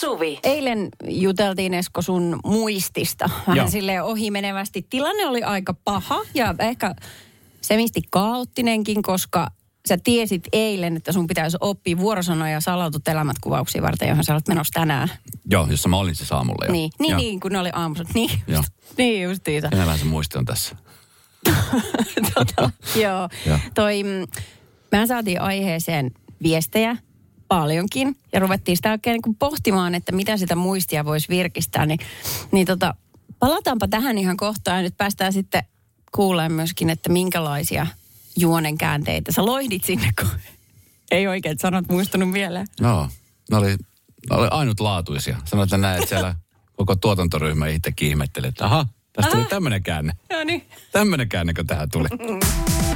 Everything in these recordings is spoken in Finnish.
Suvi. Eilen juteltiin Esko sun muistista. Vähän sille ohimenevästi. Tilanne oli aika paha ja ehkä semisti kaoottinenkin, koska sä tiesit eilen, että sun pitäisi oppia vuorosanoja ja salautut elämät kuvauksia varten, johon sä olet menossa tänään. Joo, jossa mä olin siis aamulla jo. Niin, niin, niin kun ne oli aamussa. Niin, Joo. just, niin justiinsa. Minälähän se muisti on tässä. tota, joo. Joo. Toi, mm, mehän saatiin aiheeseen viestejä paljonkin ja ruvettiin sitä oikein niin kuin pohtimaan, että mitä sitä muistia voisi virkistää. Niin, niin tota, palataanpa tähän ihan kohtaan ja nyt päästään sitten kuulemaan myöskin, että minkälaisia juonen käänteitä sä loihdit sinne, kun ei oikein sanat muistunut vielä. Joo, ne oli, ne oli ainutlaatuisia. Sanoit, että näet siellä koko tuotantoryhmä itsekin ihmetteli, että aha, tästä tuli tämmöinen käänne. Joo niin. Tämmöinen käänne, kun tähän tuli.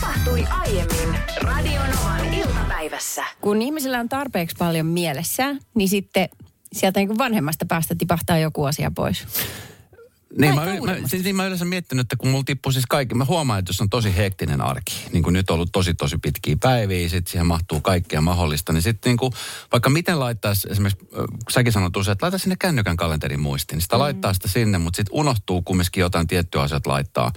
Tapahtui aiemmin Radionovan iltapäivässä. Kun ihmisellä on tarpeeksi paljon mielessä, niin sitten sieltä niin kuin vanhemmasta päästä tipahtaa joku asia pois. Niin, mä, mä, siis, niin mä yleensä miettinyt, että kun mulla tippuu siis kaikki, mä huomaan, että jos on tosi hektinen arki, niin kuin nyt on ollut tosi tosi pitkiä päiviä, sitten siihen mahtuu kaikkea mahdollista, niin sitten niin kuin, vaikka miten laittaisi, esimerkiksi äh, säkin sanot usein, että laita sinne kännykän kalenterin muistiin, niin sitä mm. laittaa sitä sinne, mutta sitten unohtuu kumminkin jotain tiettyä asiat laittaa,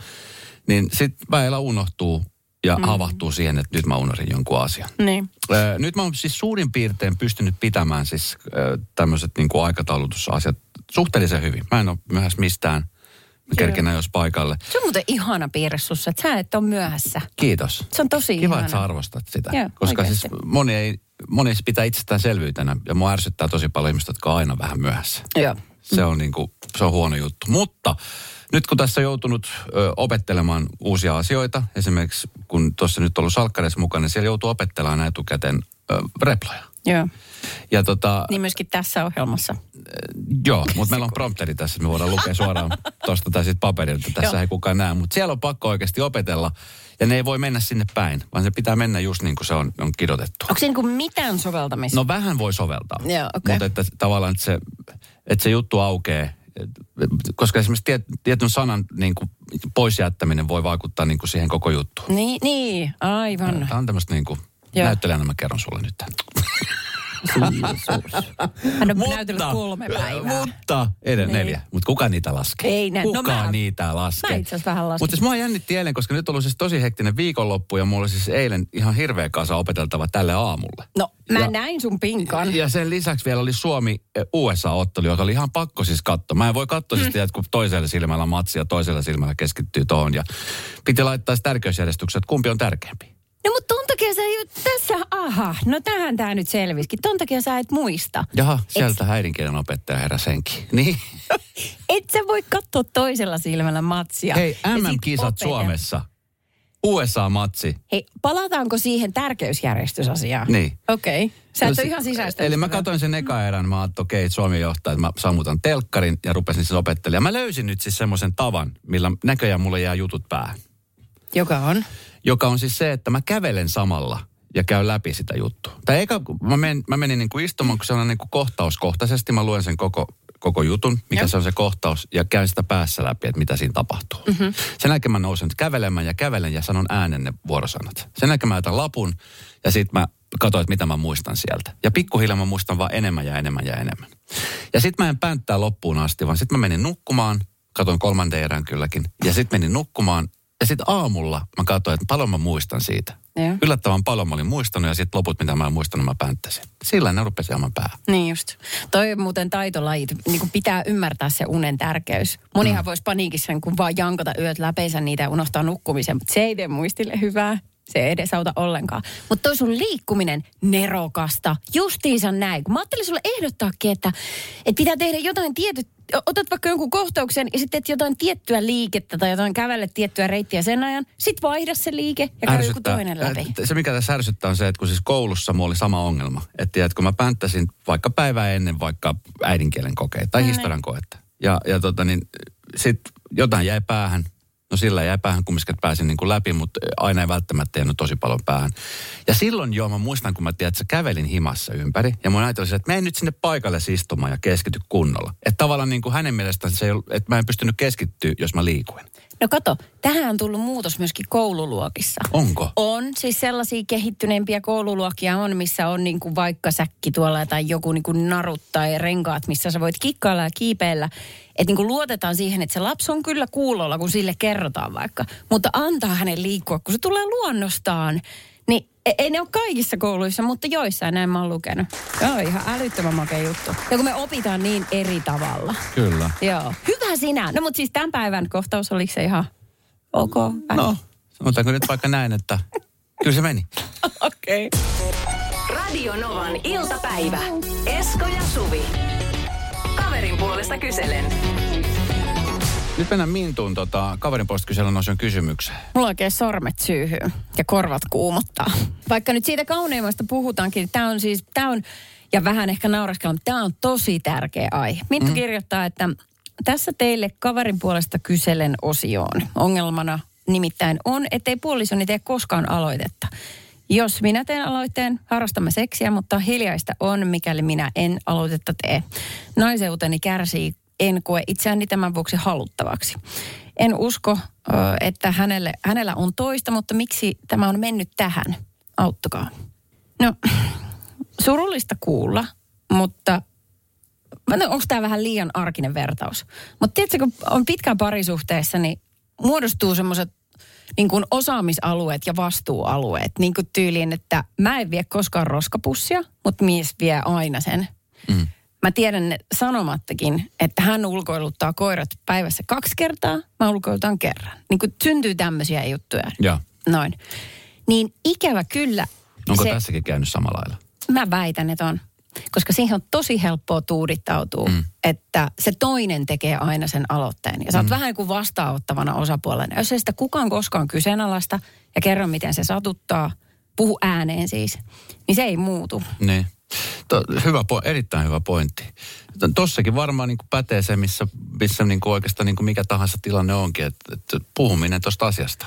niin sitten väillä unohtuu ja mm. havahtuu siihen, että nyt mä unohdin jonkun asian. Niin. Ö, Nyt mä oon siis suurin piirtein pystynyt pitämään siis tämmöiset niin kuin aikataulutusasiat suhteellisen hyvin. Mä en ole myöhässä mistään. Mä kerkinä jos paikalle. Se on muuten ihana piirre sussa, että sä et ole myöhässä. Kiitos. Se on tosi Kiva, ihana. että sä arvostat sitä. Joo, Koska oikeasti. siis moni, ei, moni se pitää itsestäänselvyytenä. Ja mua ärsyttää tosi paljon ihmistä, jotka on aina vähän myöhässä. Joo. Se on, niin kuin, se on huono juttu. Mutta nyt kun tässä on joutunut ö, opettelemaan uusia asioita, esimerkiksi kun tuossa nyt on ollut salkkareissa mukana, niin siellä joutuu opettelemaan etukäteen ö, reploja. Joo. Ja tota, Niin myöskin tässä ohjelmassa. Joo, mutta meillä on prompteri tässä, että me voidaan lukea suoraan tuosta tai sitten paperilta. Tässä Joo. ei kukaan näe, mutta siellä on pakko oikeasti opetella. Ja ne ei voi mennä sinne päin, vaan se pitää mennä just niin kuin se on, on kirjoitettu. Onko se niin kuin mitään soveltamista? No vähän voi soveltaa. Joo, okei. Mutta että tavallaan, että se, että se juttu aukeaa. Koska esimerkiksi tiet, tietyn sanan niin kuin pois jättäminen voi vaikuttaa niin kuin siihen koko juttuun. Niin, niin, aivan. Tämä on tämmöistä niin kuin, näyttelijänä mä kerron sulle nyt tämän. Hän on näytellyt kolme päivää. Mutta, ei niin. neljä. Mutta kuka niitä laskee? Ei nä- no Kuka mä- niitä laskee? mä itse asiassa vähän lasken. Mutta siis mua jännitti eilen, koska nyt on ollut siis tosi hektinen viikonloppu ja mulla oli siis eilen ihan hirveä kasa opeteltava tälle aamulle. No, mä Ja- näin sun pinkan. Ja sen lisäksi vielä oli Suomi-USA-ottelu, joka oli ihan pakko siis katsoa. Mä en voi katsoa siis, mm. kun toisella silmällä matsia, toisella silmällä keskittyy tohon. Ja piti laittaa tärkeysjärjestykseen, että kumpi on tärkeämpi. No mutta ton takia sä ju, tässä, aha, no tähän tää nyt selvisikin. Ton takia sä et muista. Jaha, sieltä äidinkielen opettaja herra senkin. Niin. Et sä voi katsoa toisella silmällä matsia. Hei, MM-kisat. Suomessa. USA-matsi. Hei, palataanko siihen tärkeysjärjestysasiaan? Niin. Okei. Okay. Sä et No ole ihan sisäistä. Eli mä katsoin sen eka erän, mä ajattelin, okei, okay, Suomi johtaa, että mä sammutan telkkarin ja rupesin siis opettelemaan. Mä löysin nyt siis semmoisen tavan, millä näköjään mulle jää jutut päähän. Joka on? Joka on siis se, että mä kävelen samalla ja käyn läpi sitä juttua. Tai eka, mä, men, mä menin niin kuin istumaan, kun se on niin kuin kohtauskohtaisesti, mä luen sen koko, koko jutun, mikä Joo. se on se kohtaus, ja käyn sitä päässä läpi, että mitä siinä tapahtuu. Mm-hmm. Sen jälkeen mä nousen kävelemään ja kävelen ja sanon äänen ne vuorosanat. Sen jälkeen mä otan lapun ja sitten mä katsoin, että mitä mä muistan sieltä. Ja pikkuhiljaa mä muistan vaan enemmän ja enemmän ja enemmän. Ja sitten mä en pänttää loppuun asti, vaan sitten mä menin nukkumaan, katoin kolmanteen erän kylläkin, ja sitten menin nukkumaan, ja sitten aamulla mä katsoin, että paljon mä muistan siitä. Joo. Yllättävän paljon mä olin muistanut, ja sitten loput, mitä mä en muistanut, mä pänttäsin. Sillä ne rupesi jäämään päähän. Niin just. Toi on muuten taitolajit. Niin kuin pitää ymmärtää se unen tärkeys. Monihan mm. voisi paniikissa kun vaan jankata yöt läpeensä niitä ja unohtaa nukkumisen, mutta se ei tee muistille hyvää. Se ei edesauta ollenkaan. Mutta toi sun liikkuminen nerokasta. Justiinsa näin. Kun mä ajattelin sulle ehdottaakin, että, että pitää tehdä jotain tietyt... Otat vaikka jonkun kohtauksen ja sitten teet jotain tiettyä liikettä tai jotain kävelle tiettyä reittiä sen ajan. Sitten vaihda se liike ja käy joku toinen läpi. Se, mikä tässä ärsyttää, on se, että kun siis koulussa mulla oli sama ongelma. Että kun mä pänttäsin vaikka päivää ennen vaikka äidinkielen kokeita tai niin. historian koetta. Ja, ja tota niin, sit jotain jäi päähän. No sillä jäi päähän kumminkin, että pääsin niin kuin läpi, mutta aina ei välttämättä jäänyt tosi paljon päähän. Ja silloin jo mä muistan, kun mä tiedän, että kävelin himassa ympäri. Ja mun ajattelin, että menen nyt sinne paikalle istumaan ja keskity kunnolla. Että tavallaan niin kuin hänen mielestään se ei ollut, että mä en pystynyt keskittyä, jos mä liikuin. No kato, tähän on tullut muutos myöskin koululuokissa. Onko? On, siis sellaisia kehittyneempiä koululuokkia on, missä on niin kuin vaikka säkki tuolla tai joku niin kuin narut tai renkaat, missä sä voit kikkailla ja kiipeillä. Että niin kuin luotetaan siihen, että se lapsi on kyllä kuulolla, kun sille kerrotaan vaikka. Mutta antaa hänen liikkua, kun se tulee luonnostaan. Niin e- ei ne ole kaikissa kouluissa, mutta joissain näin mä oon lukenut. Joo, ihan älyttömän makea juttu. Ja kun me opitaan niin eri tavalla. Kyllä. Joo. Hyvä sinä. No mutta siis tämän päivän kohtaus, oliko se ihan ok? No, sanotaanko nyt vaikka näin, että kyllä se meni. Okei. Okay. Radio Novan iltapäivä. Esko ja Suvi. Kaverin puolesta kyselen. Nyt mennään Mintuun tota, kaverin puolesta kyselyn osion kysymykseen. Mulla oikein sormet syyhyy ja korvat kuumottaa. Vaikka nyt siitä kauneimmasta puhutaankin, niin tämä on siis, tämä on, ja vähän ehkä nauraskella, mutta tämä on tosi tärkeä aihe. Minttu mm. kirjoittaa, että tässä teille kaverin puolesta kyselen osioon. Ongelmana nimittäin on, ettei puolisoni tee koskaan aloitetta. Jos minä teen aloitteen, harrastamme seksiä, mutta hiljaista on, mikäli minä en aloitetta tee. Naiseuteni kärsii, en koe itseäni tämän vuoksi haluttavaksi. En usko, että hänelle, hänellä on toista, mutta miksi tämä on mennyt tähän? Auttakaa. No, surullista kuulla, mutta onko tämä vähän liian arkinen vertaus? Mutta tiedätkö, kun on pitkään parisuhteessa, niin muodostuu semmoiset niin kuin osaamisalueet ja vastuualueet. Niin kuin tyyliin, että mä en vie koskaan roskapussia, mutta mies vie aina sen. Mm. Mä tiedän ne sanomattakin, että hän ulkoiluttaa koirat päivässä kaksi kertaa, mä ulkoilutan kerran. Niin kuin syntyy tämmöisiä juttuja. Ja Noin. Niin ikävä kyllä. onko se, tässäkin käynyt samalla lailla? Mä väitän, että on. Koska siihen on tosi helppoa tuudittautua, mm. että se toinen tekee aina sen aloitteen. Ja sä oot mm. vähän kuin vastaanottavana osapuolena. Jos ei sitä kukaan koskaan kyseenalaista ja kerro, miten se satuttaa, puhu ääneen siis, niin se ei muutu. Niin. To, hyvä, po- erittäin hyvä pointti. To- Tossakin varmaan niin kuin pätee se, missä, missä niin kuin oikeastaan niin kuin mikä tahansa tilanne onkin, että, että puhuminen tuosta asiasta.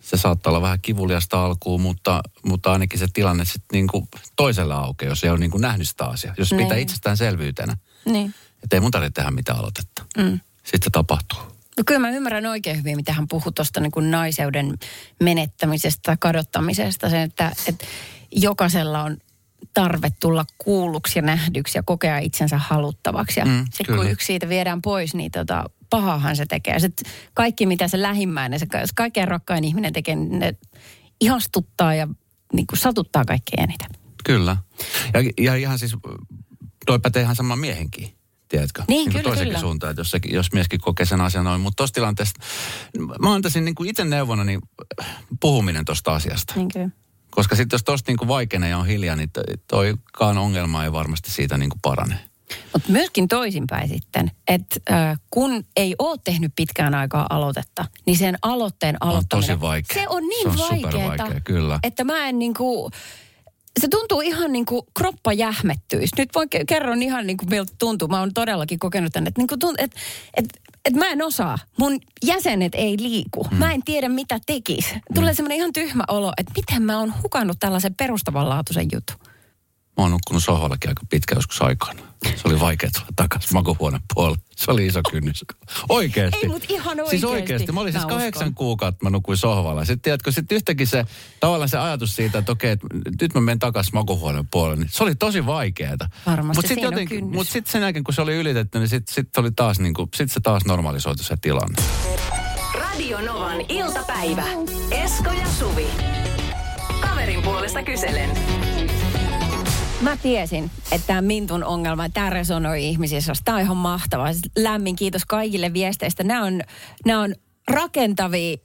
Se saattaa olla vähän kivuliasta alkuun, mutta, mutta ainakin se tilanne sitten niin kuin toisella aukeaa, jos ei ole niin kuin nähnyt sitä asiaa. Jos Niin. pitää itsestäänselvyytenä, Niin. että ei mun tarvitse tehdä mitään aloitetta. Mm. Sitten se tapahtuu. No kyllä mä ymmärrän oikein hyvin, mitä hän puhui tuosta niin naiseuden menettämisestä, kadottamisesta. Se, että, että jokaisella on tarve tulla kuulluksi ja nähdyksi ja kokea itsensä haluttavaksi. Ja Mm, sitten kun yksi siitä viedään pois, niin tota, pahahan se tekee. Sitten kaikki, mitä se lähimmäinen, se jos kaikkein rakkain ihminen tekee, niin ne ihastuttaa ja niin kuin satuttaa kaikkein eniten. Kyllä. Ja, ja ihan siis, toi pätee ihan sama miehenkin. Tiedätkö? Niin, kuin kyllä, toisenkin kyllä. suuntaan, että jos, jos mieskin kokee sen asian noin. Mutta tuossa tilanteessa, mä antaisin niin kuin itse neuvona niin puhuminen tuosta asiasta. Niin kyllä. Koska sitten jos tosta niin kuin vaikeinen ja on hiljaa, niin toi- toikaan ongelma ei varmasti siitä niin kuin parane. Mutta myöskin toisinpäin sitten, että äh, kun ei ole tehnyt pitkään aikaa aloitetta, niin sen aloitteen aloittaminen... tosi vaikea. Se on niin Se on vaikeeta, kyllä. että mä en niinku... Se tuntuu ihan niin kuin kroppa jähmettyisi. Nyt voin ke- kerron ihan niin kuin miltä tuntuu. Mä oon todellakin kokenut tänne, että, niin kuin tunt, että, että, että mä en osaa. Mun jäsenet ei liiku. Mm. Mä en tiedä mitä tekis. Tulee mm. semmoinen ihan tyhmä olo, että miten mä oon hukannut tällaisen perustavanlaatuisen jutun. Mä oon nukkunut sohvallakin aika pitkä joskus aikana. Se oli vaikea tulla takaisin makuhuoneen puolelle. Se oli iso kynnys. Oikeesti. Ei, mut ihan Siis oikeesti. oikeesti. Mä olin siis Mä kahdeksan uskon. kuukautta, mä nukuin sohvalla. Sitten tiedätkö, sitten yhtäkkiä se, tavallaan se ajatus siitä, että okei, että nyt mä menen takaisin makuhuoneen puolelle, niin se oli tosi vaikeeta. Varmasti Mut sit jotenkin. Mutta sitten sen jälkeen, kun se oli ylitetty, niin sitten sit oli taas niin kuin, sit se taas normalisoitu se tilanne. Radio Novan iltapäivä. Esko ja Suvi. Kaverin puolesta kyselen. Mä tiesin, että tämä Mintun ongelma, tämä resonoi ihmisissä. Tämä on ihan mahtavaa. Siis Lämmin kiitos kaikille viesteistä. Nämä on, nämä on rakentavia,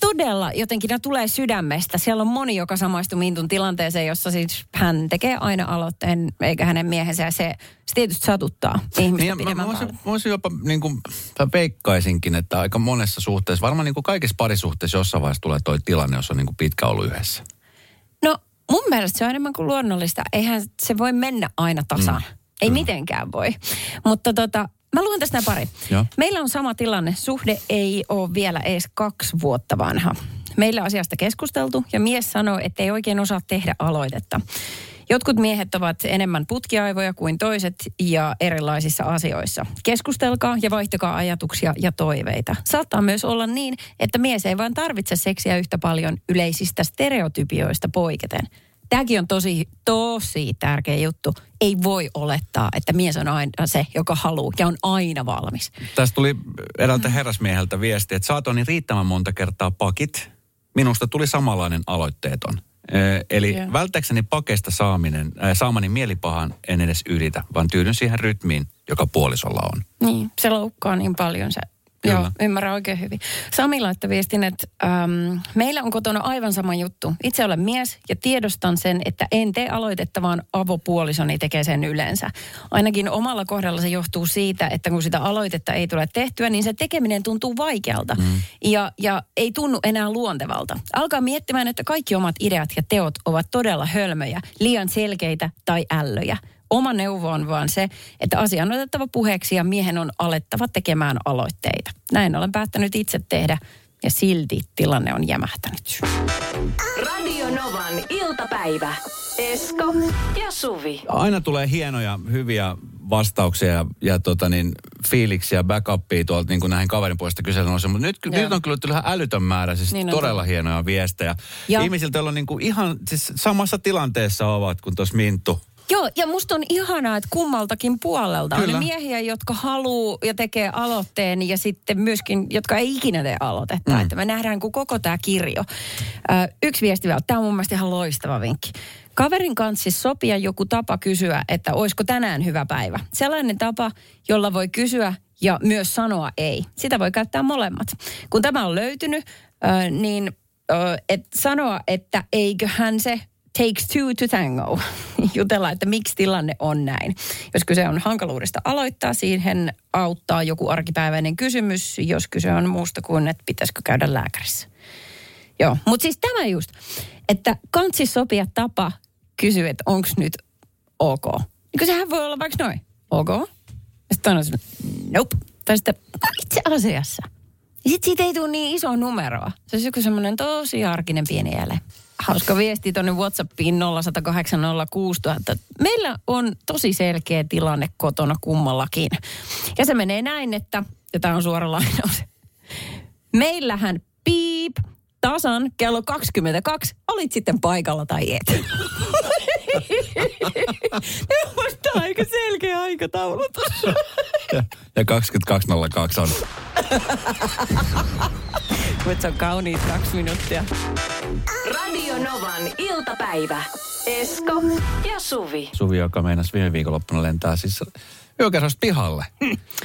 todella jotenkin nämä tulee sydämestä. Siellä on moni, joka samaistuu Mintun tilanteeseen, jossa siis hän tekee aina aloitteen, eikä hänen miehensä. Ja se, se tietysti satuttaa ihmistä Niin, mä, mä, voisin, voisin jopa, niin kuin, mä veikkaisinkin, että aika monessa suhteessa, varmaan niin kuin kaikissa parisuhteissa jossain vaiheessa tulee toi tilanne, jos on niin kuin pitkä ollut yhdessä. No mun mielestä se on enemmän kuin luonnollista. Eihän se voi mennä aina tasan. Mm. Ei mitenkään voi. Mutta tota, mä luen tästä nämä pari. Joo. Meillä on sama tilanne. Suhde ei ole vielä edes kaksi vuotta vanha. Meillä asiasta keskusteltu ja mies sanoi, että ei oikein osaa tehdä aloitetta. Jotkut miehet ovat enemmän putkiaivoja kuin toiset ja erilaisissa asioissa. Keskustelkaa ja vaihtakaa ajatuksia ja toiveita. Saattaa myös olla niin, että mies ei vain tarvitse seksiä yhtä paljon yleisistä stereotypioista poiketen. Tämäkin on tosi, tosi tärkeä juttu. Ei voi olettaa, että mies on aina se, joka haluaa ja on aina valmis. Tästä tuli eräältä herrasmieheltä viesti, että saatoin niin riittävän monta kertaa pakit. Minusta tuli samanlainen aloitteeton. Ö, Eli Joo. välttääkseni pakeista saaminen, äh, saamani mielipahan en edes yritä, vaan tyydyn siihen rytmiin, joka puolisolla on. Niin, se loukkaa niin paljon se. Kyllä. Joo, ymmärrän oikein hyvin. Sami laittoi viestin, että äm, meillä on kotona aivan sama juttu. Itse olen mies ja tiedostan sen, että en tee aloitetta, vaan avopuolisoni tekee sen yleensä. Ainakin omalla kohdalla se johtuu siitä, että kun sitä aloitetta ei tule tehtyä, niin se tekeminen tuntuu vaikealta mm. ja, ja ei tunnu enää luontevalta. Alkaa miettimään, että kaikki omat ideat ja teot ovat todella hölmöjä, liian selkeitä tai ällöjä. Oma neuvo on vaan se, että asia on otettava puheeksi ja miehen on alettava tekemään aloitteita. Näin olen päättänyt itse tehdä ja silti tilanne on jämähtänyt. Radio Novan iltapäivä. Esko ja Suvi. Aina tulee hienoja, hyviä vastauksia ja, ja tota niin, fiiliksiä, backupia tuolta niin kuin näihin kaverin puolesta kysellä mutta nyt, Joo. nyt on kyllä tullut ihan älytön määrä, siis Niin niin on todella hienoja viestejä. Ja- Ihmisiltä on niin kuin ihan siis samassa tilanteessa ovat kuin tuossa Minttu. Joo, ja musta on ihanaa, että kummaltakin puolelta Kyllä. on ne miehiä, jotka haluu ja tekee aloitteen ja sitten myöskin, jotka ei ikinä tee aloitetta. Mm. Että me nähdään kuin koko tämä kirjo. Ö, yksi viesti vielä, tämä on mun mielestä ihan loistava vinkki. Kaverin kanssa siis sopia joku tapa kysyä, että olisiko tänään hyvä päivä. Sellainen tapa, jolla voi kysyä ja myös sanoa ei. Sitä voi käyttää molemmat. Kun tämä on löytynyt, ö, niin ö, et sanoa, että eiköhän se takes two to tango. Jutella, että miksi tilanne on näin. Jos kyse on hankaluudesta aloittaa, siihen auttaa joku arkipäiväinen kysymys, jos kyse on muusta kuin, että pitäisikö käydä lääkärissä. Joo, mutta siis tämä just, että kansi sopia tapa kysyä, että onko nyt ok. Niin sehän voi olla vaikka noin, ok. Ja sitten on nope. Tai sitten itse asiassa. Ja sitten siitä ei tule niin iso numeroa. Se on joku semmoinen tosi arkinen pieni ele. Hauska viesti tuonne Whatsappiin 0806000. Meillä on tosi selkeä tilanne kotona kummallakin. Ja se menee näin, että, ja tämä on suora lainaus. Meillähän piip tasan kello 22 olit sitten paikalla tai et. Tämä on aika selkeä aikataulutus. Ja, ja 2202 on. Mutta se on kauniit kaksi minuuttia. Iltapäivä. Esko ja Suvi. Suvi, joka meinasi viime viikonloppuna lentää siis yökerhosta pihalle.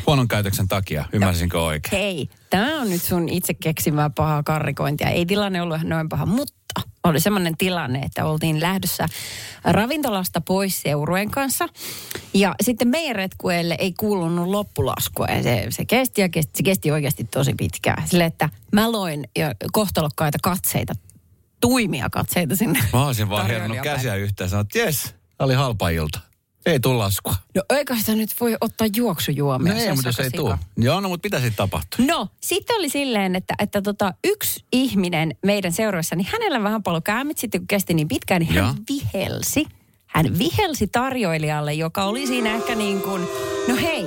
Huonon käytöksen takia, ymmärsinkö oikein? Hei, tämä on nyt sun itse keksimää pahaa karrikointia. Ei tilanne ollut noin paha, mutta oli semmoinen tilanne, että oltiin lähdössä ravintolasta pois seurueen kanssa. Ja sitten meidän retkueelle ei kuulunut loppulaskua. Ja se, se kesti ja kesti, se kesti oikeasti tosi pitkään. Sille, että mä loin jo kohtalokkaita katseita, tuimia katseita sinne. Mä olisin vaan tarjoilijapäin. käsiä yhteen ja sanonut, jes, oli halpa ilta. Ei tule laskua. No eikä sitä nyt voi ottaa juoksujuomia. No se ei, mutta jos aika ei tule. Joo, no mutta mitä sitten tapahtui? No, sitten oli silleen, että, että tota, yksi ihminen meidän seuroissa, niin hänellä vähän paljon käämit sitten, kun kesti niin pitkään, niin hän Joo. vihelsi. Hän vihelsi tarjoilijalle, joka oli siinä ehkä niin kuin, no hei,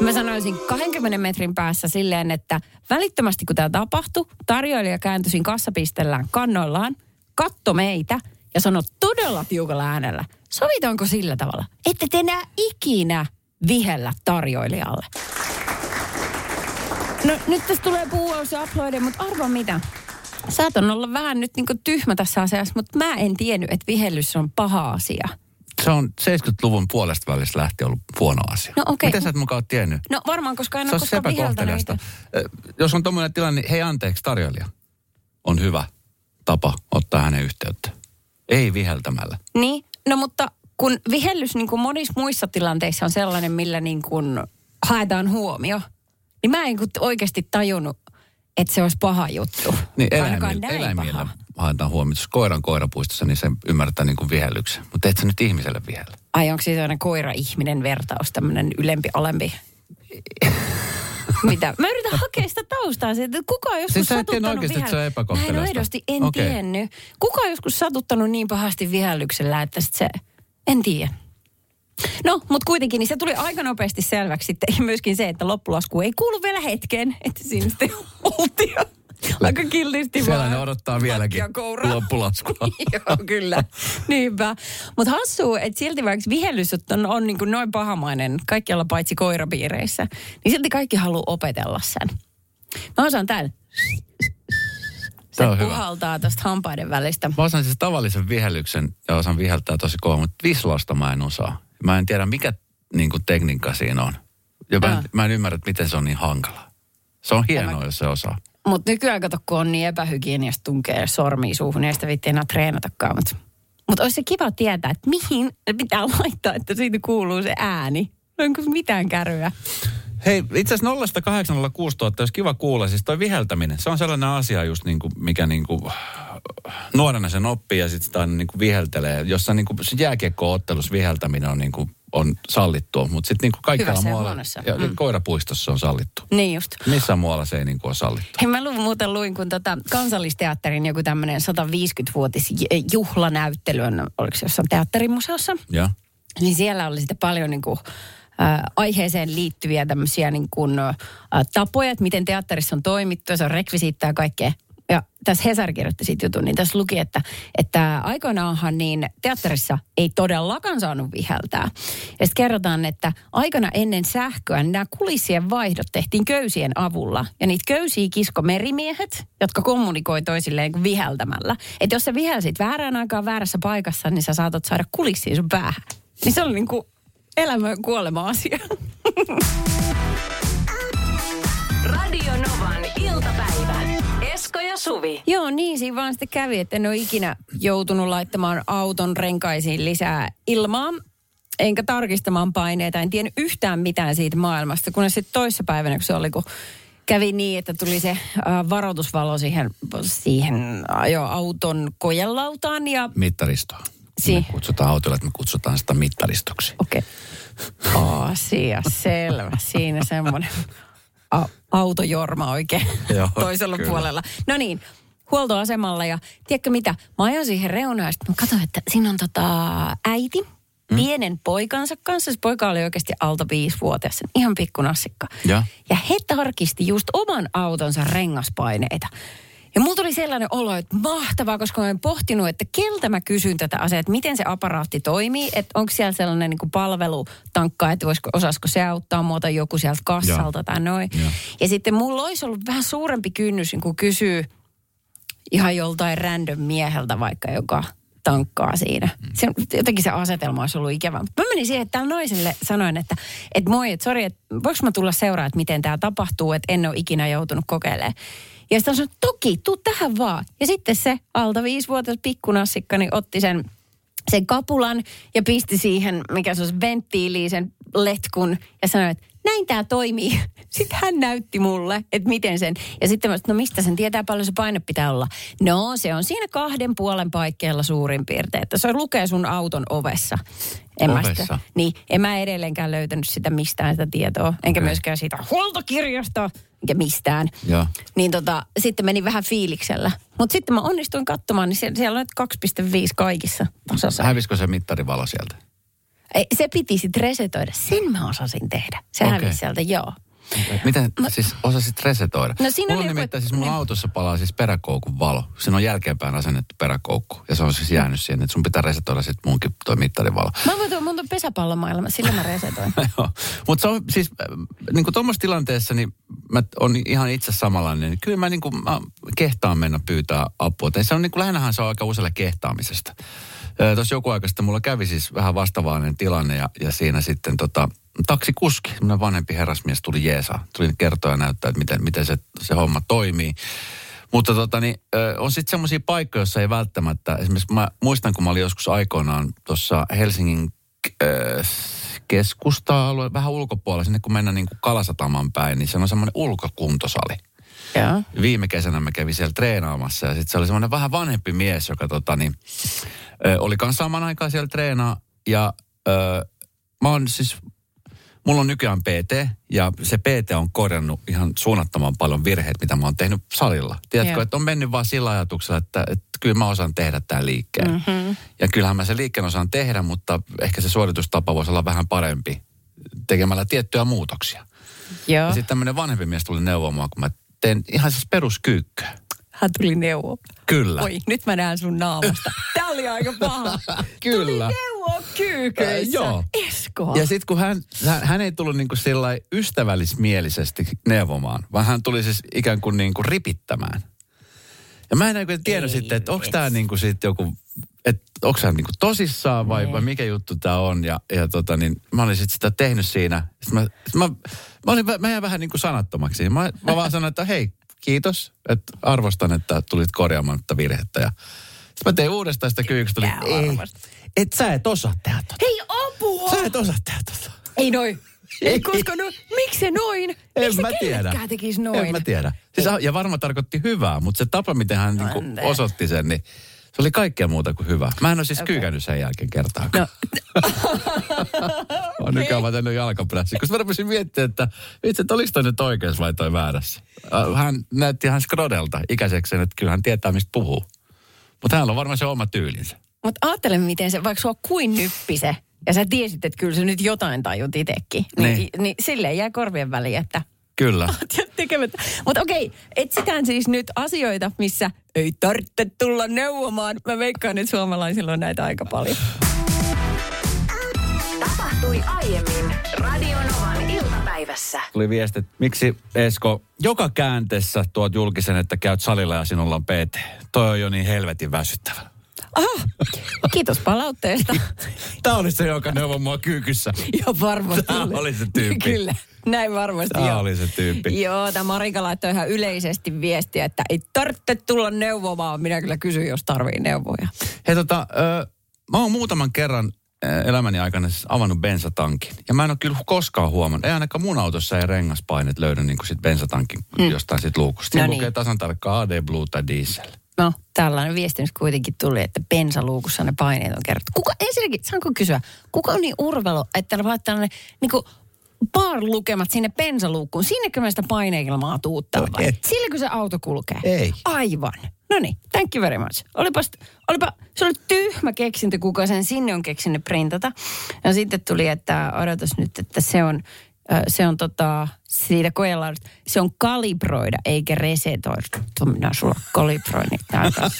mä sanoisin 20 metrin päässä silleen, että välittömästi kun tämä tapahtui, tarjoilija kääntyi kassapistellään kannoillaan, katto meitä ja sanoi todella tiukalla äänellä, sovitaanko sillä tavalla, että te enää ikinä vihellä tarjoilijalle. No nyt tässä tulee puuaus ja uploade, mutta arva mitä? Saatan olla vähän nyt niin tyhmä tässä asiassa, mutta mä en tiennyt, että vihellys on paha asia. Se on 70-luvun puolesta välistä lähtien ollut huono asia. No okei. Miten sä et mukaan oot tiennyt? No varmaan, koska en Se ole koskaan viheltänyt Jos on tommoinen tilanne, niin hei anteeksi tarjoilija. On hyvä tapa ottaa hänen yhteyttä. Ei viheltämällä. Niin, no mutta kun vihellys niin kuin monissa muissa tilanteissa on sellainen, millä niin kuin haetaan huomio, niin mä en kun oikeasti tajunnut, että se olisi paha juttu. Niin eläimillä, näin eläimillä haetaan huomioon. Jos koiran koirapuistossa, niin se ymmärtää niin kuin vihellyksen. Mutta et sä nyt ihmiselle vihellä. Ai onko siis sellainen koira-ihminen vertaus, tämmöinen ylempi, alempi? Mitä? Mä yritän hakea sitä taustaa. siitä, että Kuka on joskus Siis satuttanut oikeasti, että se on? Mä en aidosti en Okei. tiennyt. Kuka on joskus satuttanut niin pahasti vihellyksellä, että sit se En tiedä. No, mutta kuitenkin niin se tuli aika nopeasti selväksi sitten. Myöskin se, että loppulasku ei kuulu vielä hetken. Että siinä sitten oltiin jo aika kiltisti Siellä vaan ne odottaa vieläkin loppulaskua. Joo, kyllä. Niinpä. Mutta hassuu, että silti vaikka vihellys on, on niin kuin noin pahamainen kaikkialla paitsi koirapiireissä, niin silti kaikki haluaa opetella sen. Mä osaan tämän. Se on hyvä. puhaltaa tuosta hampaiden välistä. Mä osaan siis tavallisen vihellyksen ja osaan viheltää tosi kova, mutta vislasta mä en osaa. Mä en tiedä, mikä niin kuin, tekniikka siinä on. Ja mä, en, mä en ymmärrä, että miten se on niin hankala. Se on hienoa, jos se osaa. Mutta nykyään kato, kun on niin epähygieniasta tunkee sormia suuhun, niin ei sitä vitti enää treenatakaan. Mutta mut olisi se kiva tietää, että mihin pitää laittaa, että siitä kuuluu se ääni. Onko mitään kärryä? Hei, itse asiassa 0806 000, olisi kiva kuulla, siis toi viheltäminen, se on sellainen asia just niin kuin, mikä niin kuin, nuorena sen oppii ja sitten sitä aina niin kuin viheltelee. Jossa niin kuin se jääkiekko-ottelussa viheltäminen on niin kuin, on sallittua, mutta sitten niin kuin kaikkialla muualla, ja Mm. koirapuistossa on sallittu. Niin just. Missään muualla se ei niin kuin ole sallittu. Hei, mä lu- muuten luin, kun tota kansallisteatterin joku tämmöinen 150-vuotis j- juhlanäyttely on, oliko se jossain teatterimuseossa, Ja? niin siellä oli sitten paljon niin kuin, ä, aiheeseen liittyviä tämmöisiä niin kuin, ä, tapoja, että miten teatterissa on toimittu, se on rekvisiittaa ja kaikkea. Ja tässä Hesari kirjoitti siitä jutun, niin tässä luki, että, että aikoinaanhan niin teatterissa ei todellakaan saanut viheltää. Ja sitten kerrotaan, että aikana ennen sähköä niin nämä kulissien vaihdot tehtiin köysien avulla. Ja niitä köysiä kisko merimiehet, jotka kommunikoi toisilleen kuin viheltämällä. Että jos sä vihelsit väärään aikaan väärässä paikassa, niin sä saatat saada kulissiin sun päähän. Niin se oli niin kuin elämä ja kuolema asia. Radio Novan iltapäivä. Esko ja Suvi. Joo, niin siinä vaan sitten kävi, että en ole ikinä joutunut laittamaan auton renkaisiin lisää ilmaa. Enkä tarkistamaan paineita, en tiennyt yhtään mitään siitä maailmasta, kunnes sitten toissa päivänä, kun se oli, kun kävi niin, että tuli se äh, varoitusvalo siihen, siihen ajo auton kojelautaan ja Mittaristoa. Si- Me kutsutaan autolla, että me kutsutaan sitä mittaristoksi. Okei. Okay. Asia selvä. Siinä semmoinen a- autojorma oikein Joo, toisella kyllä. puolella. No niin, huoltoasemalla ja tiedätkö mitä? Mä ajoin siihen reunaan ja sitten mä katsoin, että siinä on tota äiti Mm. pienen poikansa kanssa. Se poika oli oikeasti alta viisivuotias, ihan pikkunassikka. Ja? Ja he tarkisti just oman autonsa rengaspaineita. Ja mulla tuli sellainen olo, että mahtavaa, koska olen pohtinut, että keltä mä kysyn tätä asiaa, että miten se aparaatti toimii, että onko siellä sellainen niin palvelutankka, että voisiko, osaisiko se auttaa muuta joku sieltä kassalta tai noin. Joo. Ja sitten mulla olisi ollut vähän suurempi kynnys niin kuin kysyä ihan joltain random mieheltä vaikka, joka tankkaa siinä. Se, jotenkin se asetelma olisi ollut ikävä. Mä menin siihen, että tällä naiselle sanoin, että, että moi, että sori, että voiko mä tulla seuraa, että miten tämä tapahtuu, että en ole ikinä joutunut kokeilemaan. Ja sitten sanoin, toki, tuu tähän vaan. Ja sitten se alta viisivuotias pikkunassikka niin otti sen, sen kapulan ja pisti siihen, mikä se olisi venttiiliin, sen letkun ja sanoi, että näin tämä toimii. Sitten hän näytti mulle, että miten sen. Ja sitten mä sanoin, no mistä sen tietää paljon se paine pitää olla. No se on siinä kahden puolen paikkeilla suurin piirtein. Että se lukee sun auton ovessa. En mä Ovessa? sitä, niin, en mä edelleenkään löytänyt sitä mistään sitä tietoa. Enkä Okei. myöskään siitä huoltokirjasta, enkä mistään. Joo. Niin tota, sitten meni vähän fiiliksellä. Mutta sitten mä onnistuin katsomaan, niin siellä, siellä on nyt 2,5 kaikissa osassa. Hävisikö se mittarivalo sieltä? Ei, se piti sitten resetoida. Sen mä osasin tehdä. Se okay. hävisi sieltä, joo. Miten siis osasit resetoida? No siinä Mulla oli on joku- nimittäin siis mun niin. autossa palaa siis peräkoukun valo. Siinä on jälkeenpäin asennettu peräkoukku. Ja se on siis jäänyt siihen, että sun pitää resetoida sitten munkin toi mittarivalo. Mä voin tuoda mun tuon pesäpallomaailma, sillä mä resetoin. Mutta se on siis, äh, niin kuin tuommoisessa tilanteessa, niin mä on ihan itse samanlainen. Niin Kyllä mä, niin kuin, mä kehtaan mennä pyytää apua. Tai se on niin kuin, lähinnähän se on aika usealle kehtaamisesta. Tuossa joku aika sitten mulla kävi siis vähän vastaavainen tilanne ja, ja siinä sitten tota, taksikuski, semmoinen vanhempi herrasmies tuli jeesaa. Tuli kertoa ja näyttää, että miten, miten se, se homma toimii. Mutta tota, niin, ö, on sitten semmoisia paikkoja, joissa ei välttämättä, esimerkiksi mä muistan, kun mä olin joskus aikoinaan tuossa Helsingin keskusta-alue, vähän ulkopuolella, sinne kun mennään niin kuin Kalasataman päin, niin se on semmoinen ulkokuntosali. joo. Viime kesänä mä kävin siellä treenaamassa ja sitten se oli semmoinen vähän vanhempi mies, joka tota, niin, ö, oli kanssa saman aikaan siellä treenaa ja ö, mä oon siis mulla on nykyään PT ja se PT on korjannut ihan suunnattoman paljon virheitä, mitä mä oon tehnyt salilla. Tiedätkö, Joo. että on mennyt vaan sillä ajatuksella, että, että kyllä mä osaan tehdä tämän liikkeen. Mm-hmm. Ja kyllähän mä sen liikkeen osaan tehdä, mutta ehkä se suoritustapa voisi olla vähän parempi tekemällä tiettyjä muutoksia. Joo. Ja sitten tämmöinen vanhempi mies tuli neuvomaan, kun mä teen ihan siis peruskyykkyä. Hän tuli neuvo. Kyllä. Oi, nyt mä näen sun naamasta. Tää oli aika paha. Kyllä. Tuli neuvo kyyköissä. Äh, joo. Esko. Ja sitten kun hän, hän, hän ei tullut niinku sillä ystävällismielisesti neuvomaan, vaan hän tuli siis ikään kuin niinku ripittämään. Ja mä en oikein tiedä Ei sitten, että onko tämä niinku sitten joku, että onko hän niinku tosissaan vai, vai mikä juttu tämä on. Ja, ja tota niin, mä olin sitten sitä tehnyt siinä. Sitten mä, sit mä, mä, olin, mä jäin vähän niin kuin sanattomaksi. Mä, mä vaan sanoin, että hei, kiitos, että arvostan, että tulit korjaamaan tätä virhettä. Ja sitten mä tein uudestaan sitä kyykistä. Tuli, ei, et sä et osaa tehdä tota. Hei, apua! Sä et osaa tehdä tota. Ei noin. Ei, koska no, miksi se noin? En Miksi mä se tiedä. tekisi noin? En mä tiedä. Siis, ja varmaan tarkoitti hyvää, mutta se tapa, miten hän niinku Anteeksi. osoitti sen, niin se oli kaikkea muuta kuin hyvä. Mä en ole siis okay. kyykännyt sen jälkeen kertaakaan. No, Mä oon nykyään vaan tehnyt jalkaprässiä. Koska mä rupesin miettimään, että itse, että olis toi nyt oikeassa vai toi väärässä. Äh, Hän näytti ihan skrodelta ikäiseksi, että kyllä hän tietää, mistä puhuu. Mutta hänellä on varmaan se oma tyylinsä. mutta ajattele, miten se, vaikka sua kuin nyppise, ja sä tiesit, että kyllä se nyt jotain tajut itekin, niin, Niin. niin silleen jää korvien väliin, että Kyllä. tekemättä. Mutta okei, etsitään siis nyt asioita, missä ei tarvitse tulla neuvomaan. Mä veikkaan, että suomalaisilla on näitä aika paljon. Tapahtui aiemmin Radionovan iltapäivässä. Tuli viesti, että miksi Esko joka käänteessä tuot julkisen, että käyt salilla ja sinulla on PT. Toi on jo niin helvetin väsyttävä. Aha, kiitos palautteesta. Tämä oli se, joka neuvoi mua kyykyssä. Joo, varmasti. Tää oli se tyyppi. Kyllä, näin varmasti. Tämä joo. oli se tyyppi. Joo, tämä Marika laittoi ihan yleisesti viestiä, että ei tarvitse tulla neuvomaan. Minä kyllä kysyn, jos tarvii neuvoja. Hei tota, ö, mä oon muutaman kerran elämäni aikana siis avannut bensatankin. Ja mä en ole kyllä koskaan huomannut, ei ainakaan mun autossa ei rengaspainet löydy niin kuin sit bensatankin mm. jostain sit luukusta. Siinä No lukee niin. tasan tarkkaan AD Blue tai diesel. No, tällainen viesti nyt kuitenkin tuli, että bensaluukussa ne paineet on kerrottu. Kuka, ensinnäkin, saanko kysyä, kuka on niin urvelo, että ne laittaa tällainen niin kuin bar-lukemat sinne bensaluukkuun? Sinnekö mä sitä paineilmaa tuuttaa vai? Et. Silläkö se auto kulkee? Ei. Aivan. No niin, thank you very much. Olipa, olipa, se oli tyhmä keksintö, kuka sen sinne on keksinyt printata. Ja sitten tuli, että odotas nyt, että se on, se on tota, siitä koelaadusta, se on kalibroida eikä resetoida. Tuo minä sulla kalibroin, niin näytä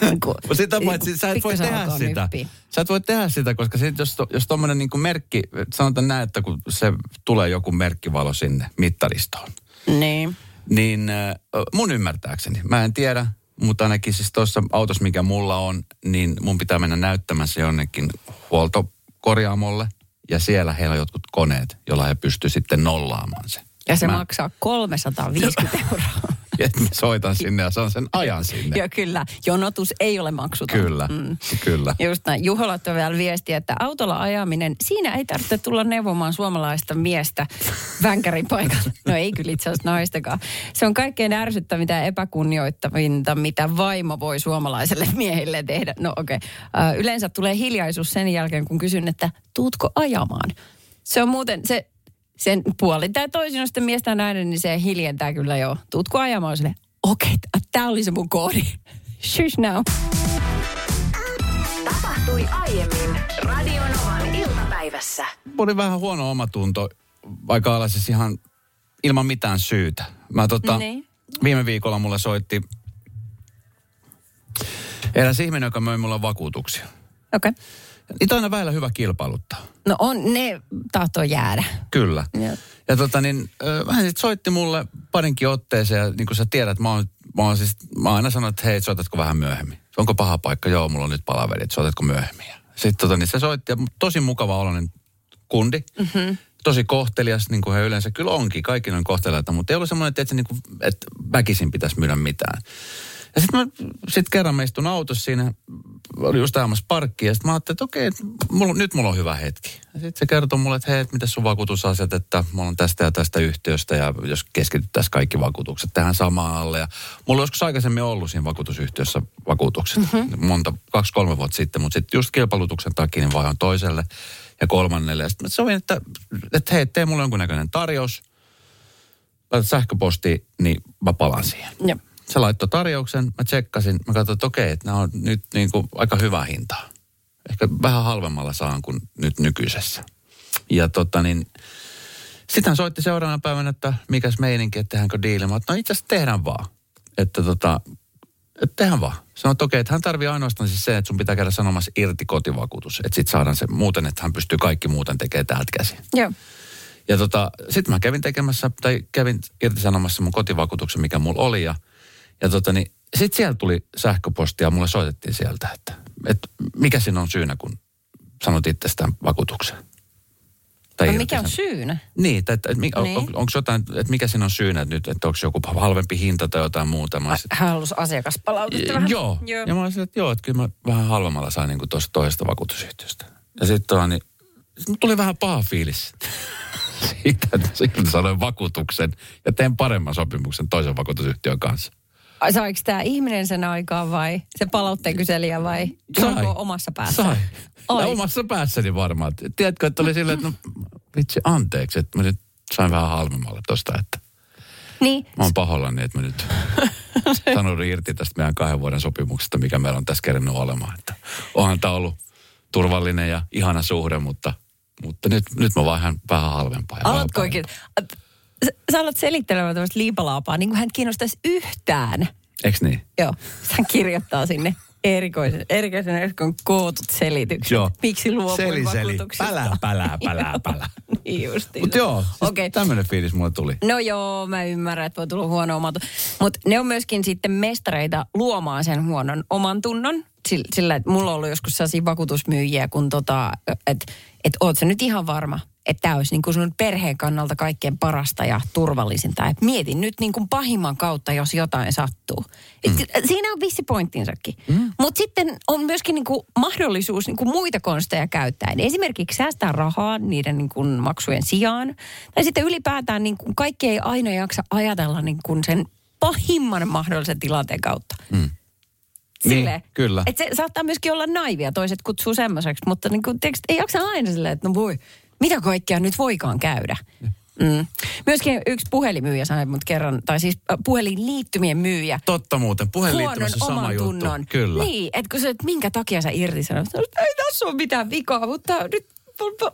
Niin Mutta sitä paitsi sä et voi tehdä sitä. Sä et voi tehdä sitä, koska sit, jos, to, jos tommonen niinku merkki, sanotaan näin, että kun se tulee joku merkkivalo sinne mittaristoon, Niin. niin mun ymmärtääkseni, mä en tiedä, mutta ainakin siis tuossa autossa, mikä mulla on, niin mun pitää mennä näyttämään se jonnekin huoltokorjaamolle. Ja siellä heillä on jotkut koneet, joilla he pystyvät sitten nollaamaan sen. Ja se mä, maksaa 350 euroa. Että soitan sinne ja saan sen ajan sinne. ja kyllä, jonotus ei ole maksuton. Kyllä, mm. kyllä. Just näin. Juho laittoi vielä viestiä, että autolla ajaminen, siinä ei tarvitse tulla neuvomaan suomalaista miestä vänkärin paikalle. No ei kyllä itse asiassa naistakaan. Se on kaikkein ärsyttävintä ja epäkunnioittavinta, mitä vaimo voi suomalaiselle miehelle tehdä. No okei. Okay. Yleensä tulee hiljaisuus sen jälkeen, kun kysyn, että tuutko ajamaan? Se on muuten, se, sen puolin tai toisin on sitten miestä nainen, niin se hiljentää kyllä jo. Tuutko ajamaan? Sille, okei, okay, tämä oli se mun koodi. Shush now. Tapahtui aiemmin Radionovan iltapäivässä. Oli vähän huono omatunto, vaikka olla siis ihan ilman mitään syytä. Mä tota, Niin. viime viikolla mulle soitti eräs ihminen, joka möi mulle vakuutuksia. Okei. Okay. Niitä on aina väillä hyvä kilpailuttaa. No on, ne tahtoo jäädä. Kyllä. Joo. Ja tota niin, hän sitten soitti mulle parinkin otteeseen ja niin kuin sä tiedät, mä oon, mä oon siis, mä aina sanon, että hei, soitatko vähän myöhemmin? Onko paha paikka? Joo, mulla on nyt palaveri, että soitatko myöhemmin? Sitten tota niin, se soitti ja tosi mukava oloinen kundi. Mm-hmm. Tosi kohtelias, niin kuin he yleensä kyllä onkin. Kaikki on kohteliaita, mutta ei ollut semmoinen, että, niin kuin, että väkisin pitäisi myydä mitään. Ja sitten mä sit kerran mä istun autossa siinä, oli just ajamassa parkkiin, ja sitten mä ajattelin, että okei, että mulla, nyt mulla on hyvä hetki. Sitten se kertoi mulle, että hei, mitä sun vakuutusasiat, että mulla on tästä ja tästä yhtiöstä, ja jos keskityttäisiin kaikki vakuutukset tähän samaan alle. Ja mulla on joskus aikaisemmin ollut siinä vakuutusyhtiössä vakuutukset, mm-hmm. monta, kaksi-kolme vuotta sitten, mutta sitten just kilpailutuksen takia niin vaihan toiselle. ja kolmannelle. Ja sitten sovin, että, että hei, tee mulle jonkunnäköinen tarjous. Laitat sähköposti, niin mä palaan siihen. Joo. Se laittoi tarjouksen, mä tsekkasin, mä katsoin, että okei, että nämä on nyt niin kuin aika hyvä hinta. Ehkä vähän halvemmalla saan kuin nyt nykyisessä. Ja tota niin, sitten hän soitti seuraavana päivänä, että mikäs meininki, että tehdäänkö diili. Mä no itse asiassa tehdään vaan. Että tota, että tehdään vaan. Sanoin, että okei, että hän tarvii ainoastaan siis se, että sun pitää käydä sanomassa irti kotivakuutus. Että sit saadaan se muuten, että hän pystyy kaikki muuten tekemään täältä käsin. Joo. Ja tota, sitten mä kävin tekemässä, tai kävin irtisanomassa mun kotivakuutuksen, mikä mulla oli. Ja, ja tota, niin, sitten siellä tuli sähköpostia ja mulle soitettiin sieltä, että, että mikä siinä on syynä, kun sanot itsestään vakuutuksen. Tai No mikä on syynä? Niin, että, että, että, Niin. on, onko jotain, että mikä siinä on syynä että nyt, että onko joku halvempi hinta tai jotain muuta. Mä olisin, Hän halusi asiakaspalautetta vähän. Joo. Joo. Ja mä olisin, että joo, että kyllä mä vähän halvemmalla sain niin tuosta toisesta vakuutusyhtiöstä. Ja sitten niin, sit tuli vähän paha fiilis siitä, että sanoin vakuutuksen ja teen paremman sopimuksen toisen vakuutusyhtiön kanssa. Ai, Saiko tämä ihminen sen aikaa vai se palautteen kyselijä vai onko omassa päässä? Sai. Ai. Ja omassa päässäni varmaan. Tiedätkö, että oli silleen, että no vitsi anteeksi, että mä nyt sain vähän halvemmalla tosta, että Niin, mä oon pahoillani, että mä nyt sanoudun irti tästä meidän kahden vuoden sopimuksesta, mikä meillä on tässä kerännyt olemaan. Että onhan tämä ollut turvallinen ja ihana suhde, mutta, mutta nyt, nyt mä vaihan vähän halvempaa. Alatko oikein? Sä, alat selittelemään tämmöistä liipalaapaa, niin kuin hän kiinnostaisi yhtään. Eiks niin? Joo, hän kirjoittaa sinne erikoisen, erikoisen erikoisen kootut selitykset. Joo. Miksi luopuin Seli, seli. Pälää, pälää, pälää, pälää. niin justiin. Mutta joo, siis Okei. okay. tämmöinen fiilis mulle tuli. No joo, mä ymmärrän, että voi tulla huono omatunto. Mutta ne on myöskin sitten mestareita luomaan sen huonon oman tunnon. Sillä, sillä että mulla on ollut joskus sellaisia vakuutusmyyjiä, kun tota, että et oot sä nyt ihan varma, että tämä olisi niin kuin sun perheen kannalta kaikkein parasta ja turvallisinta. Et mietin nyt niin kuin pahimman kautta, jos jotain sattuu. Et Siinä on vissi pointtinsakin. Mm. Mutta sitten on myöskin niin kuin mahdollisuus niin kuin muita konsteja käyttää. Eli esimerkiksi säästää rahaa niiden niin kuin maksujen sijaan. Tai sitten ylipäätään niin kuin kaikki ei aina jaksa ajatella niin kuin sen pahimman mahdollisen tilanteen kautta. Mm. Niin, kyllä. Että se saattaa myöskin olla naivia, toiset kutsuu semmoiseksi, mutta niin kuin, tiiäks, ei jaksa aina silleen, että no voi, mitä kaikkea nyt voikaan käydä. Mm. Myöskin yksi puhelimyyjä sanoi mut kerran, tai siis äh, puhelinliittymien myyjä. Totta muuten, puhelinliittymässä sama oman juttu. tunnon. Kyllä. Niin, että kun se, että minkä takia sä irtisanoit. Ei tässä ole mitään vikaa, mutta nyt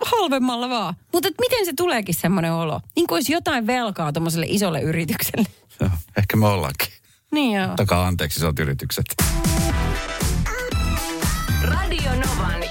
halvemmalla vaan. Mutta et miten se tuleekin semmoinen olo? Niin kuin olisi jotain velkaa tuommoiselle isolle yritykselle. Joo, ehkä me ollaankin. Niin joo. Takaa anteeksi isot yritykset. Radio Novan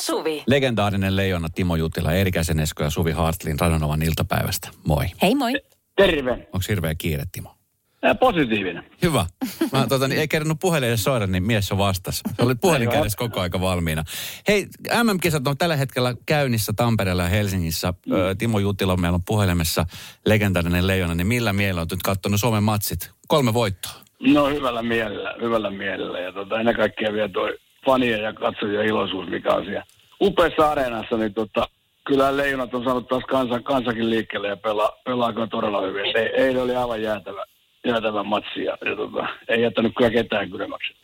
Suvi. Legendaarinen leijona Timo Jutila, Erikäisen Esko ja Suvi Hartlin Radionovan iltapäivästä. Moi. Hei moi. Terve. Onko hirveä kiire, Timo? Ää, positiivinen. Hyvä. Mä tota, niin ei kerännyt puhelin edes soida, niin mies on vastas. Sä olit puhelin kädessä koko aika valmiina. Hei, MM-kisat on tällä hetkellä käynnissä Tampereella ja Helsingissä. Ö, Timo Jutila meillä on puhelimessa legendaarinen leijona, niin millä mielellä olet nyt katsonut Suomen matsit? Kolme voittoa. No hyvällä mielellä, hyvällä mielellä. Ja tota, ennen kaikkea vielä toi fanien ja katsojien iloisuus, mikä on siellä upeassa areenassa, niin tota, kyllä leijonat on saanut taas kansan, kansakin liikkeelle ja pelaa, pelaa kyllä todella hyvin. Ei, eilen oli aivan jäätävä, jäätävä matsi ja, ja tota, ei jättänyt kyllä ketään kylmäksi.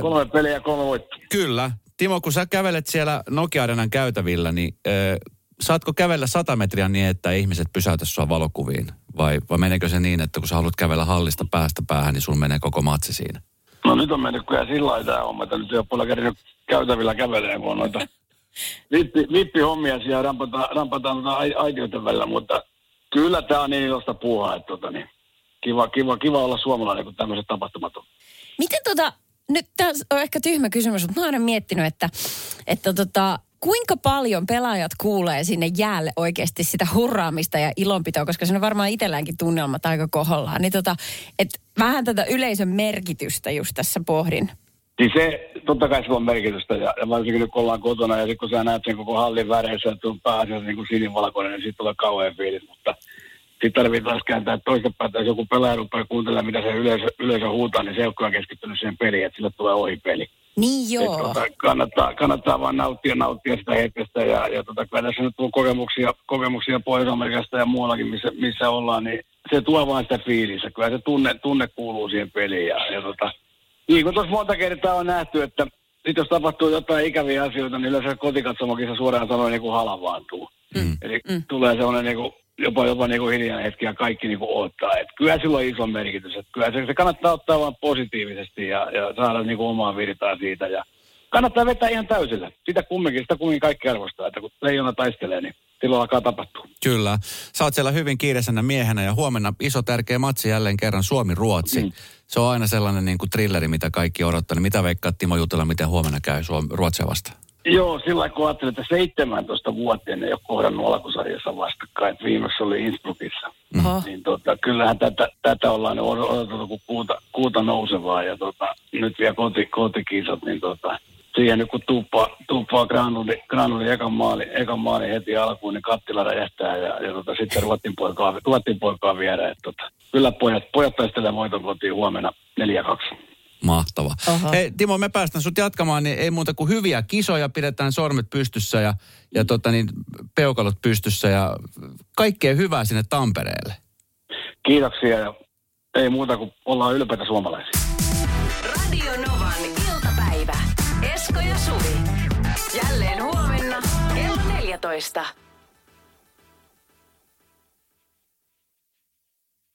Kolme peliä ja kolme voittoa. Kyllä. Timo, kun sä kävelet siellä Nokia-arenan käytävillä, niin ö, saatko kävellä sata metriä niin, että ihmiset pysäytä sua valokuviin? Vai, vai meneekö se niin, että kun sä haluat kävellä hallista päästä päähän, niin sun menee koko matsi siinä? No nyt on mennyt kyllä sillä lailla tämä homma, että nyt ei ole paljon kerännyt käytävillä kävelee, kun on noita vippi, vippihommia siellä rampataan, rampataan ai- aitioiden välillä, mutta kyllä tämä on niin ilosta puuhaa, että tota, niin, kiva, kiva, kiva olla suomalainen, kun tämmöiset tapahtumat on. Miten tota, nyt tässä on ehkä tyhmä kysymys, mutta mä oon aina miettinyt, että, että tota, kuinka paljon pelaajat kuulee sinne jäälle oikeasti sitä hurraamista ja ilonpitoa, koska siinä on varmaan itselläänkin tunnelmat aika kohollaan. Niin tota, että vähän tätä yleisön merkitystä just tässä pohdin. Niin se, totta kai sillä on merkitystä, ja, ja varsinkin nyt kun ollaan kotona, ja sitten kun sä näet sen koko hallin väreissä, että on pääasiassa niin kuin sinivalkoinen, niin siitä tulee kauhean fiilis, mutta sitten tarvii taas kääntää toista päätä, jos joku pelaaja rupeaa kuuntelemaan, mitä se yleisö, yleisö huutaa, niin se ei olekaan keskittynyt siihen peliin, että sille tulee ohi peli. Niin Et joo. tota, kannattaa, kannattaa vaan nauttia, nauttia sitä hetkestä ja, ja tota, kyllä tässä nyt on kokemuksia, kokemuksia Pohjois-Amerikasta ja muuallakin, missä, missä ollaan, niin se tuo vaan sitä fiilistä. Kyllä se tunne, tunne kuuluu siihen peliin ja, ja tota, niin kuin tuossa monta kertaa on nähty, että sitten jos tapahtuu jotain ikäviä asioita, niin yleensä kotikatsomakissa suoraan sanoen niin kuin halavaantuu. Mm. Eli mm. tulee sellainen niin kuin, jopa, jopa niin kuin hiljainen hetki ja kaikki niin kuin odottaa. Et kyllä sillä on iso merkitys. Et kyllä se, se kannattaa ottaa vaan positiivisesti ja, ja saada niin kuin omaa virtaa siitä. Ja kannattaa vetää ihan täysillä. Sitä kumminkin, sitä kumminkin kaikki arvostaa, että kun leijona taistelee, niin silloin alkaa tapahtua. Kyllä. Sä oot siellä hyvin kiireisenä miehenä ja huomenna iso tärkeä matsi jälleen kerran Suomi-Ruotsi. Mm. Se on aina sellainen niin kuin trilleri, mitä kaikki odottaa. Niin mitä veikkaat Timo jutella, miten huomenna käy Suomi, Ruotsia vastaan? Joo, sillä kun ajattelin, että 17 vuoteen ei ole kohdannut alkusarjassa vastakkain. Viimeksi oli Innsbruckissa. Mm. Niin tota, kyllähän tätä, tätä ollaan odotettu kuin kuuta, kuuta nousevaa. Ja tota, nyt vielä koti, kotikisat, niin tota, siihen nyt kun tuuppaa, tuuppaa granuli, granuli ekan, maali, ekan maali heti alkuun, niin kattila räjähtää ja, ja tota, sitten Ruotsin poikaa, Ruotsin poikaa viedä. Et, tota, kyllä pojat, pojat taistelee voiton kotiin huomenna 4-2. Mahtava. Oho. Hei, Timo, me päästään sut jatkamaan, niin ei muuta kuin hyviä kisoja, pidetään sormet pystyssä ja, ja tota niin, peukalot pystyssä ja kaikkea hyvää sinne Tampereelle. Kiitoksia ja ei muuta kuin ollaan ylpeitä suomalaisia. Radio Novan iltapäivä. Esko ja Suvi. Jälleen huomenna kello 14.